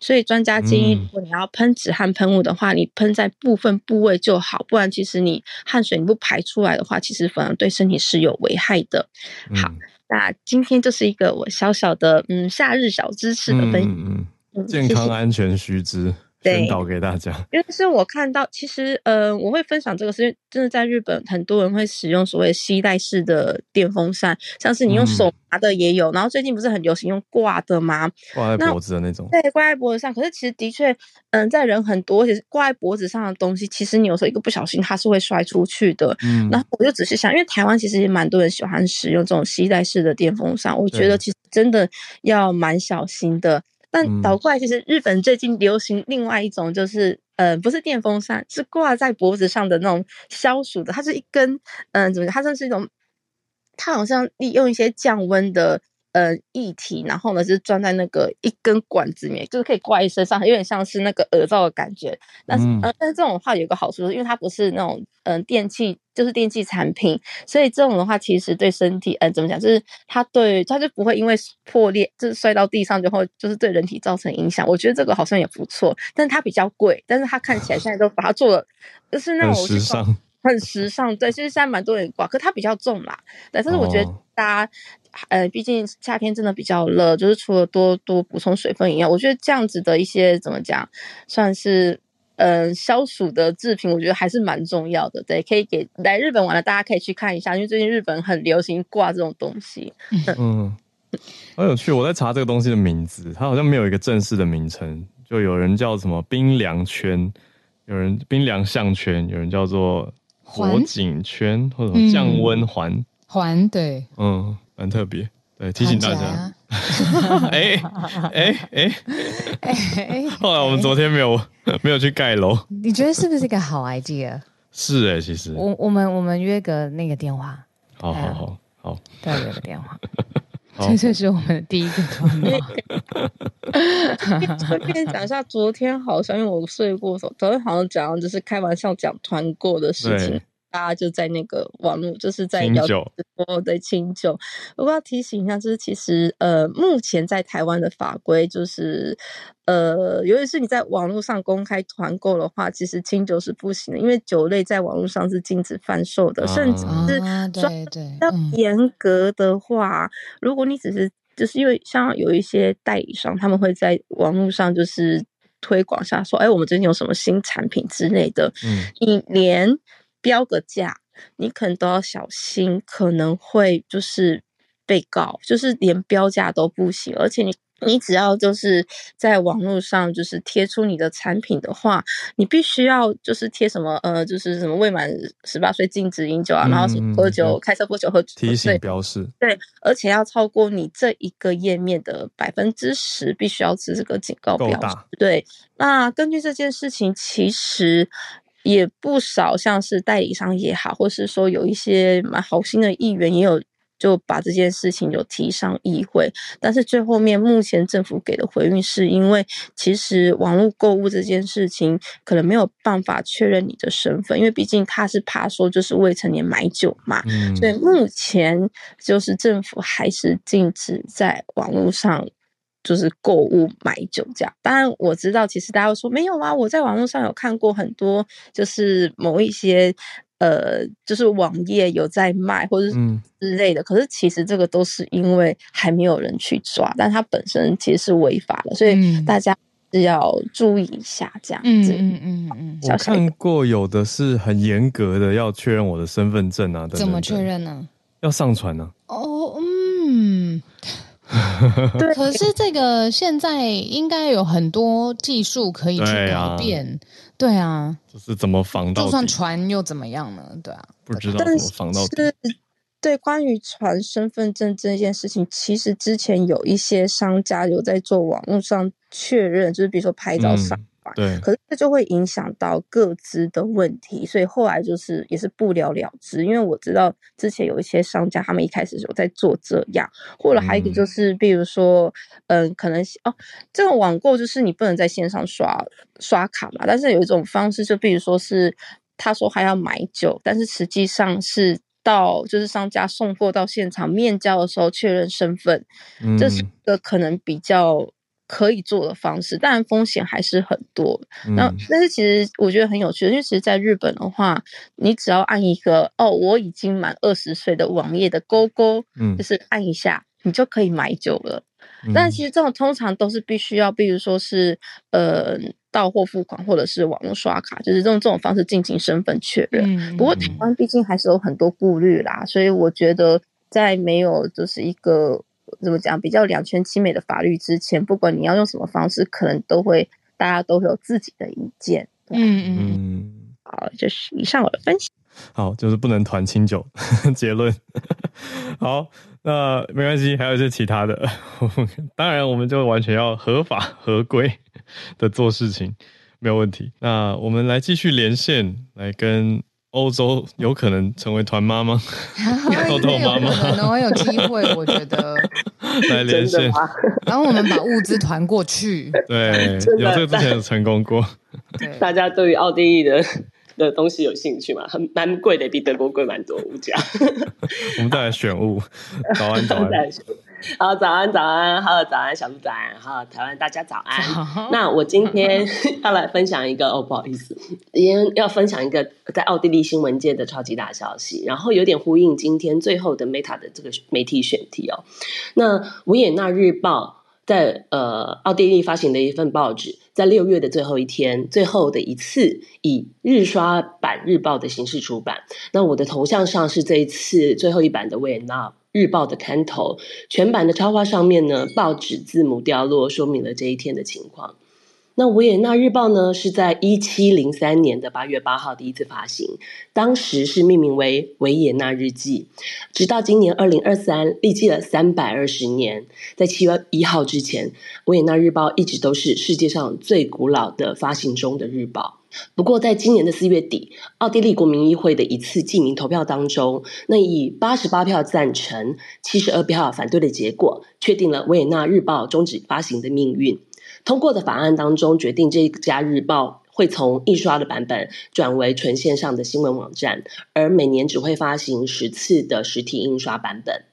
所以专家建议，如果你要喷止汗喷雾的话，你喷在部分部位就好，不然其实你汗水你不排出来的话，其实反而对身体是有危害的。好，那今天就是一个我小小的嗯夏日小知识的分享，嗯嗯，健康安全须知。宣导给大家，因为是我看到，其实，呃，我会分享这个，是因为真的在日本，很多人会使用所谓吸带式的电风扇，像是你用手拿的也有，嗯、然后最近不是很流行用挂的吗？挂在脖子的那种。对，挂在脖子上。可是其实的确，嗯、呃，在人很多，而且挂在脖子上的东西，其实你有时候一个不小心，它是会摔出去的。嗯。然后我就只是想，因为台湾其实也蛮多人喜欢使用这种吸带式的电风扇，我觉得其实真的要蛮小心的。但倒过来，其实日本最近流行另外一种，就是呃，不是电风扇，是挂在脖子上的那种消暑的。它是一根，嗯、呃，怎么讲？它算是一种，它好像利用一些降温的呃液体，然后呢，是装在那个一根管子里面，就是可以挂在身上，有点像是那个耳罩的感觉。但是，呃，但是这种的话有个好处，因为它不是那种嗯、呃、电器。就是电器产品，所以这种的话，其实对身体，嗯，怎么讲？就是它对它就不会因为破裂，就是摔到地上之后，就是对人体造成影响。我觉得这个好像也不错，但是它比较贵，但是它看起来现在都把它做了，就是那种很时尚，很时尚。对，其实现在蛮多人挂，可它比较重啦。但是我觉得大家，哦、呃，毕竟夏天真的比较热，就是除了多多补充水分以外，我觉得这样子的一些怎么讲，算是嗯、呃、消暑的制品，我觉得还是蛮重要的。对，可以给来日本玩的大家可以去看一下，因为最近日本很流行挂这种东西。嗯，很有趣。我在查这个东西的名字，它好像没有一个正式的名称。就有人叫什么冰凉圈，有人冰凉项圈，有人叫做火警圈，或者降温环环，对，嗯，蛮特别，对，提醒大家。哎哎哎哎！后来我们昨天没有没有去盖楼，你觉得是不是一个好 idea？是哎、欸，其实我我们我们约个那个电话，好好好好，再约个电话。这就是我们的第一个团购。我跟你讲一下，昨天好像因为我睡过的时候，昨天好像讲就是开玩笑讲团购的事情。大家就在那个网络，就是在聊直播的清酒。我要提醒一下，就是其实呃，目前在台湾的法规就是呃，尤其是你在网络上公开团购的话，其实清酒是不行的，因为酒类在网络上是禁止贩售的，啊、甚至是对对要严格的话，嗯、如果你只是就是因为像有一些代理商，他们会在网络上就是推广下说，哎，我们最近有什么新产品之类的，嗯，你连。标个价，你可能都要小心，可能会就是被告，就是连标价都不行。而且你你只要就是在网络上就是贴出你的产品的话，你必须要就是贴什么呃，就是什么未满十八岁禁止饮酒啊，嗯、然后什么喝酒、嗯、开车不酒喝酒提醒标示，对，而且要超过你这一个页面的百分之十，必须要是这个警告标示。对，那根据这件事情，其实。也不少，像是代理商也好，或是说有一些蛮好心的议员也有就把这件事情有提上议会，但是最后面目前政府给的回应是因为其实网络购物这件事情可能没有办法确认你的身份，因为毕竟他是怕说就是未成年买酒嘛，嗯，所以目前就是政府还是禁止在网络上。就是购物买酒这样，当然我知道，其实大家会说没有啊，我在网络上有看过很多，就是某一些呃，就是网页有在卖或者之类的，嗯、可是其实这个都是因为还没有人去抓，但它本身其实是违法的，所以大家是要注意一下这样子。嗯嗯嗯，我看过有的是很严格的要确认我的身份证啊，怎么确认呢？要上传呢？哦，嗯。对，可是这个现在应该有很多技术可以去改变，对啊，对啊，就是怎么防到，就算传又怎么样呢？对啊，不知道怎么防到。是，对，关于传身份证这件事情，其实之前有一些商家有在做网络上确认，就是比如说拍照上。嗯对，可是这就会影响到各自的问题，所以后来就是也是不了了之。因为我知道之前有一些商家，他们一开始有在做这样，或者还有一个就是，比如说，嗯，可能哦，这种网购就是你不能在线上刷刷卡嘛，但是有一种方式，就比如说是他说还要买酒，但是实际上是到就是商家送货到现场面交的时候确认身份，这是个可能比较。可以做的方式，当然风险还是很多。那、嗯、但是其实我觉得很有趣的，因为其实，在日本的话，你只要按一个哦，我已经满二十岁的网页的勾勾，嗯，就是按一下，你就可以买酒了。嗯、但其实这种通常都是必须要，比如说是呃到货付款或者是网络刷卡，就是这种这种方式进行身份确认。嗯、不过台湾毕竟还是有很多顾虑啦，所以我觉得在没有就是一个。怎么讲？比较两全其美的法律之前，不管你要用什么方式，可能都会大家都会有自己的意见。嗯嗯，好，就是以上我的分析。好，就是不能团清酒。结论。好，那没关系，还有一些其他的。当然，我们就完全要合法合规的做事情，没有问题。那我们来继续连线，来跟。欧洲有可能成为团妈吗？偷偷妈妈可能会有机会，我觉得来连线，然后我们把物资团过去。对，有这个之前有成功过。对，大家对于奥地利的的东西有兴趣吗？很蛮贵的，比德国贵蛮多物价。我们再来选物，早安早安。好，早安，早安，哈喽，早安，小鹿早安，哈，台湾大家早安。早那我今天 要来分享一个，哦，不好意思，今天要分享一个在奥地利新闻界的超级大消息，然后有点呼应今天最后的 Meta 的这个媒体选题哦。那维也纳日报在呃奥地利发行的一份报纸，在六月的最后一天，最后的一次以日刷版日报的形式出版。那我的头像上是这一次最后一版的维也纳日报的刊头，全版的插画上面呢，报纸字母掉落，说明了这一天的情况。那维也纳日报呢，是在一七零三年的八月八号第一次发行，当时是命名为《维也纳日记》，直到今年二零二三，历经了三百二十年，在七月一号之前，维也纳日报一直都是世界上最古老的发行中的日报。不过，在今年的四月底，奥地利国民议会的一次记名投票当中，那以八十八票赞成、七十二票反对的结果，确定了维也纳日报终止发行的命运。通过的法案当中，决定这一家日报会从印刷的版本转为纯线上的新闻网站，而每年只会发行十次的实体印刷版本。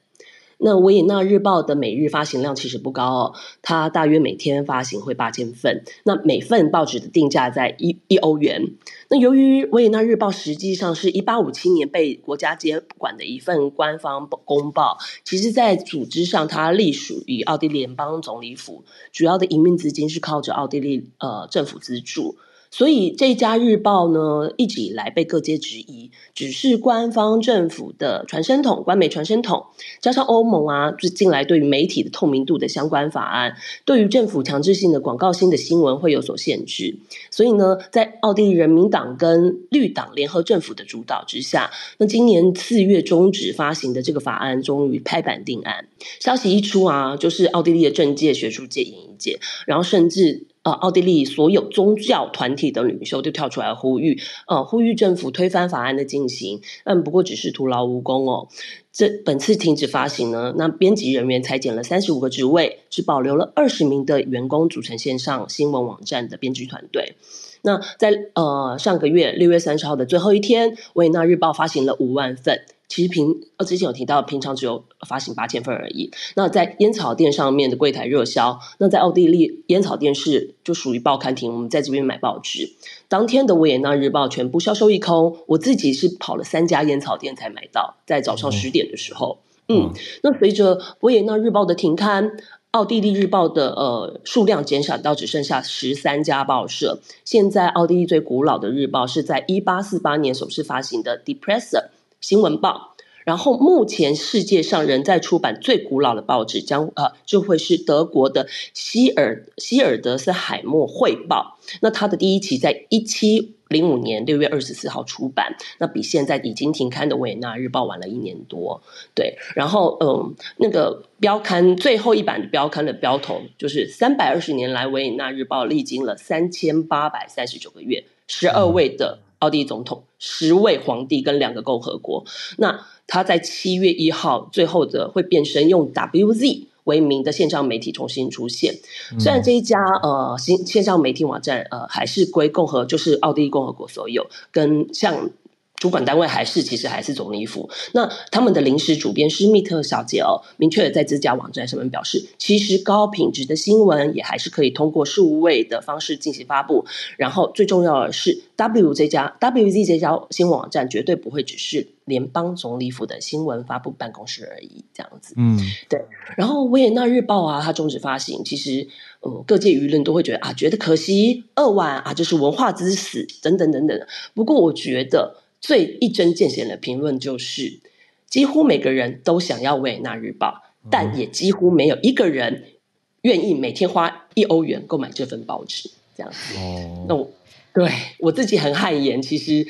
那维也纳日报的每日发行量其实不高哦，它大约每天发行会八千份。那每份报纸的定价在一一欧元。那由于维也纳日报实际上是一八五七年被国家监管的一份官方公报，其实，在组织上它隶属于奥地利联邦总理府，主要的营运资金是靠着奥地利呃政府资助。所以这家日报呢，一直以来被各界质疑，只是官方政府的传声筒，官媒传声筒，加上欧盟啊，就近来对于媒体的透明度的相关法案，对于政府强制性的广告性的新闻会有所限制。所以呢，在奥地利人民党跟绿党联合政府的主导之下，那今年四月终止发行的这个法案终于拍板定案。消息一出啊，就是奥地利的政界、学术界、演艺界，然后甚至。呃，奥地利所有宗教团体的领袖都跳出来呼吁，呃，呼吁政府推翻法案的进行。嗯，不过只是徒劳无功哦。这本次停止发行呢，那编辑人员裁减了三十五个职位，只保留了二十名的员工组成线上新闻网站的编辑团队。那在呃上个月六月三十号的最后一天，维也纳日报发行了五万份。其实平呃之前有提到，平常只有发行八千份而已。那在烟草店上面的柜台热销，那在奥地利烟草店是就属于报刊亭，我们在这边买报纸。当天的维也纳日报全部销售一空，我自己是跑了三家烟草店才买到，在早上十点的时候。嗯，嗯，那随着维也纳日报的停刊，奥地利日报的呃数量减少到只剩下十三家报社。现在奥地利最古老的日报是在一八四八年首次发行的《Die Presse》。新闻报，然后目前世界上仍在出版最古老的报纸将呃就会是德国的希尔希尔德斯海默汇报。那它的第一期在一七零五年六月二十四号出版，那比现在已经停刊的维也纳日报晚了一年多。对，然后嗯，那个标刊最后一版的标刊的标头就是三百二十年来维也纳日报历经了三千八百三十九个月，十二位的。奥地利总统、十位皇帝跟两个共和国，那他在七月一号最后的会变身用 WZ 为名的线上媒体重新出现。虽然这一家呃新线上媒体网站呃还是归共和，就是奥地利共和国所有，跟像。主管单位还是其实还是总理府。那他们的临时主编施密特小姐哦，明确的在自家网站上面表示，其实高品质的新闻也还是可以通过数位的方式进行发布。然后最重要的是，W 这家 WZ 这家新闻网站绝对不会只是联邦总理府的新闻发布办公室而已，这样子。嗯，对。然后维也纳日报啊，它终止发行，其实呃各界舆论都会觉得啊，觉得可惜，扼腕啊，就是文化之死，等等等等。不过我觉得。最一针见血的评论就是，几乎每个人都想要维也纳日报，但也几乎没有一个人愿意每天花一欧元购买这份报纸。这样那我对我自己很汗颜。其实，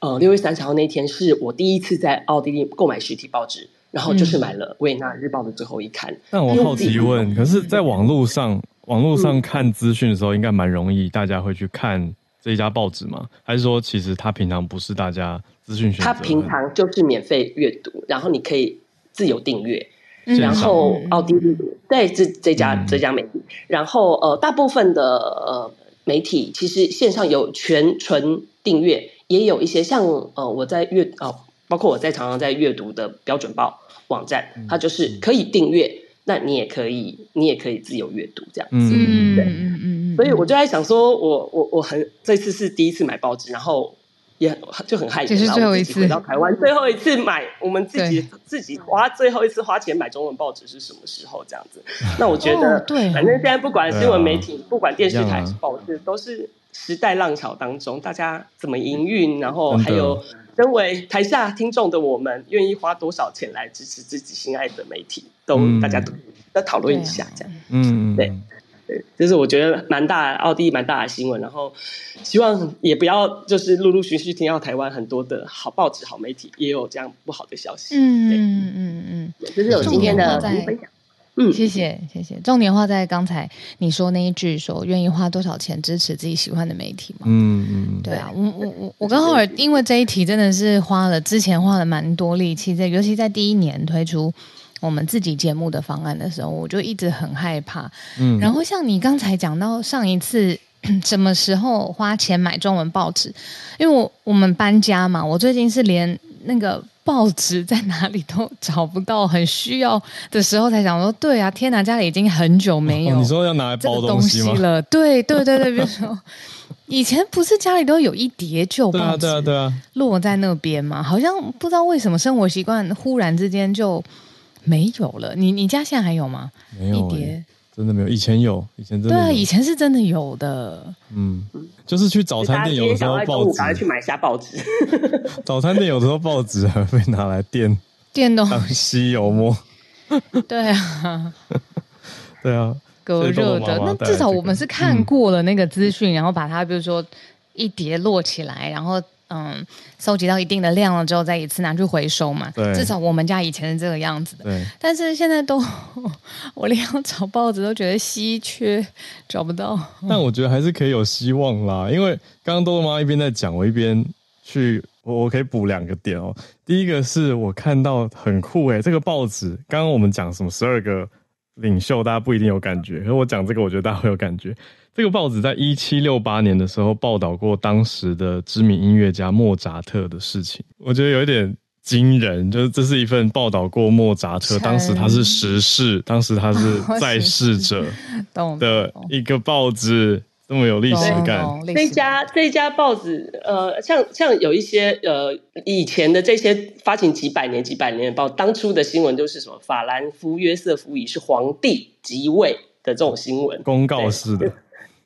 呃，六月三十号那天是我第一次在奥地利购买实体报纸，然后就是买了维也纳日报的最后一刊。但我好奇问，可是，在网络上，网络上看资讯的时候，应该蛮容易，大家会去看。这一家报纸吗？还是说，其实它平常不是大家资讯选择？它平常就是免费阅读，然后你可以自由订阅。嗯、然后奥地利在这这家、嗯、这家媒体，然后呃，大部分的呃媒体其实线上有全纯订阅，也有一些像呃我在阅哦，包括我在常常在阅读的标准报网站，它就是可以订阅。那你也可以，你也可以自由阅读这样子。嗯对，嗯嗯所以我就在想说，我我我很这次是第一次买报纸，然后也很就很害羞，这是最后一次回到台湾，最后一次买，我们自己自己花最后一次花钱买中文报纸是什么时候？这样子。那我觉得，哦对反正现在不管新闻媒体，啊不管电视台还是报纸，都是时代浪潮当中，大家怎么营运，然后还有身为台下听众的我们，愿意花多少钱来支持自己心爱的媒体，都、嗯大家都要讨论一下，这样。嗯，对对，就是我觉得蛮大奥地利蛮大的新闻，然后希望也不要就是陆陆续续听到台湾很多的好报纸、好媒体也有这样不好的消息。嗯对嗯嗯嗯，这是我今天的分享。嗯，谢谢谢谢。重点画在刚才你说那一句，说愿意花多少钱支持自己喜欢的媒体嘛？嗯嗯，对啊，我我我我刚好因为这一题真的是花了之前花了蛮多力气在，尤其在第一年推出我们自己节目的方案的时候，我就一直很害怕。嗯，然后像你刚才讲到上一次 什么时候花钱买中文报纸，因为我我们搬家嘛，我最近是连那个。报纸在哪里都找不到，很需要的时候才想说，对啊，天哪，家里已经很久没有、哦、你说要拿来包东？西了，对对对对，比如说以前不是家里都有一叠旧报纸，对啊对啊对啊，落在那边嘛，好像不知道为什么生活习惯忽然之间就没有了。你你家现在还有吗？没有、欸，一叠真的没有，以前有，以前真的对啊，以前是真的有的，嗯。就是去早餐店，有的时候报纸去买一下报纸。早餐店有的时候报纸还会拿来垫垫东当吸油膜。对啊，对啊，隔热的。那至少我们是看过了那个资讯，嗯、然后把它比如说一叠摞起来，然后嗯，收集到一定的量了之后，再一次拿去回收嘛。对，至少我们家以前是这个样子的。对，但是现在都 我连要找报纸都觉得稀缺，找不到。但我觉得还是可以有希望啦，因为刚刚多多妈一边在讲，我一边去，我我可以补两个点哦。第一个是我看到很酷诶，这个报纸刚刚我们讲什么十二个领袖，大家不一定有感觉，可是我讲这个，我觉得大家会有感觉。这个报纸在一七六八年的时候报道过当时的知名音乐家莫扎特的事情，我觉得有一点惊人。就是这是一份报道过莫扎特，当时他是时事，当时他是 在世者的一个报纸，这么有历史感。这家这家报纸，呃，像像有一些呃以前的这些发行几百年几百年的报，当初的新闻就是什么法兰夫约瑟夫已是皇帝即位的这种新闻，公告式的。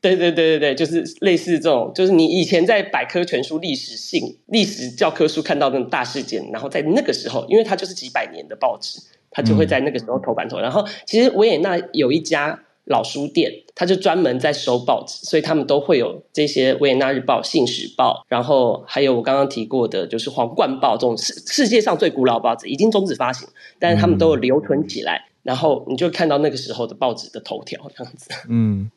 对对对对对，就是类似这种，就是你以前在百科全书、历史性、历史教科书看到那种大事件，然后在那个时候，因为它就是几百年的报纸，它就会在那个时候头版头。嗯、然后，其实维也纳有一家老书店，它就专门在收报纸，所以他们都会有这些维也纳日报、信使报，然后还有我刚刚提过的，就是皇冠报这种世世界上最古老的报纸，已经终止发行，但是他们都有留存起来，嗯、然后你就看到那个时候的报纸的头条这样子。嗯。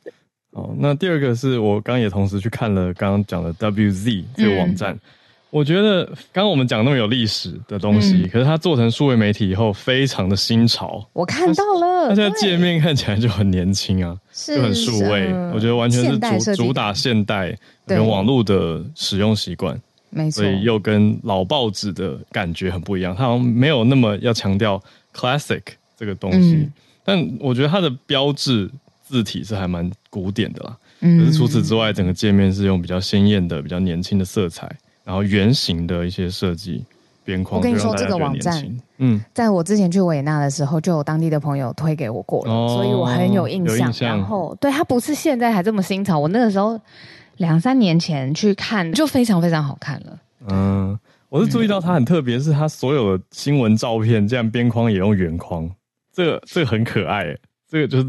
哦，那第二个是我刚刚也同时去看了刚刚讲的 WZ 这个网站，嗯、我觉得刚刚我们讲那么有历史的东西，嗯、可是它做成数位媒体以后非常的新潮。我看到了，它现在界面看起来就很年轻啊，就很数位，我觉得完全是主主打现代跟网络的使用习惯，没错，所以又跟老报纸的感觉很不一样。它好像没有那么要强调 classic 这个东西，嗯、但我觉得它的标志。字体是还蛮古典的啦，嗯，可是除此之外，整个界面是用比较鲜艳的、比较年轻的色彩，然后圆形的一些设计边框。我跟你说，这个网站，嗯，在我之前去维也纳的时候，就有当地的朋友推给我过了，哦、所以我很有印象。有印象。然后，对，它不是现在还这么新潮，我那个时候两三年前去看，就非常非常好看了。嗯，我是注意到它很特别，是它所有的新闻照片，这样边框也用圆框，这个这个很可爱，这个就是。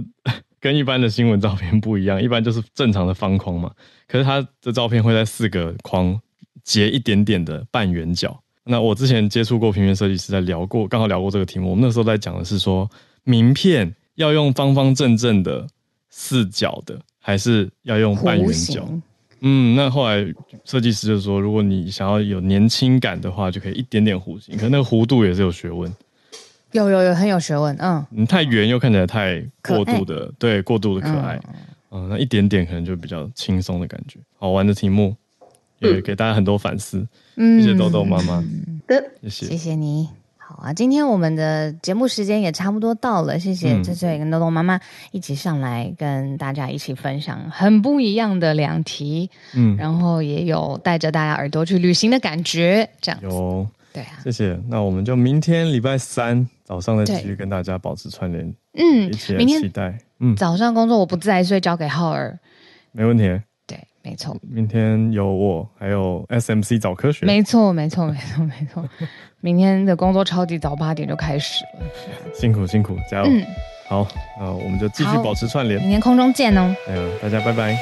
跟一般的新闻照片不一样，一般就是正常的方框嘛。可是它的照片会在四个框截一点点的半圆角。那我之前接触过平面设计师，在聊过，刚好聊过这个题目。我们那时候在讲的是说，名片要用方方正正的四角的，还是要用半圆角？嗯，那后来设计师就说，如果你想要有年轻感的话，就可以一点点弧形。可是那个弧度也是有学问。有有有，很有学问，嗯，你，太圆又看起来太过度的，对，过度的可爱，嗯，嗯，那一点点可能就比较轻松的感觉，好玩的题目，也给大家很多反思，嗯、谢谢豆豆妈妈，的，谢谢，谢谢你。好啊，今天我们的节目时间也差不多到了，谢谢翠翠跟豆豆妈妈一起上来跟大家一起分享很不一样的两题，嗯，然后也有带着大家耳朵去旅行的感觉，这样有，对啊，谢谢，那我们就明天礼拜三早上再继续跟大家保持串联，嗯，一起来期待，嗯，早上工作我不在，所以交给浩儿，没问题。对没错，明天有我，还有 SMC 早科学。没错，没错，没错，没错。明天的工作超级早，八点就开始了。辛苦辛苦，加油！嗯，好，那我们就继续保持串联。明天空中见哦。哎呀，大家拜拜。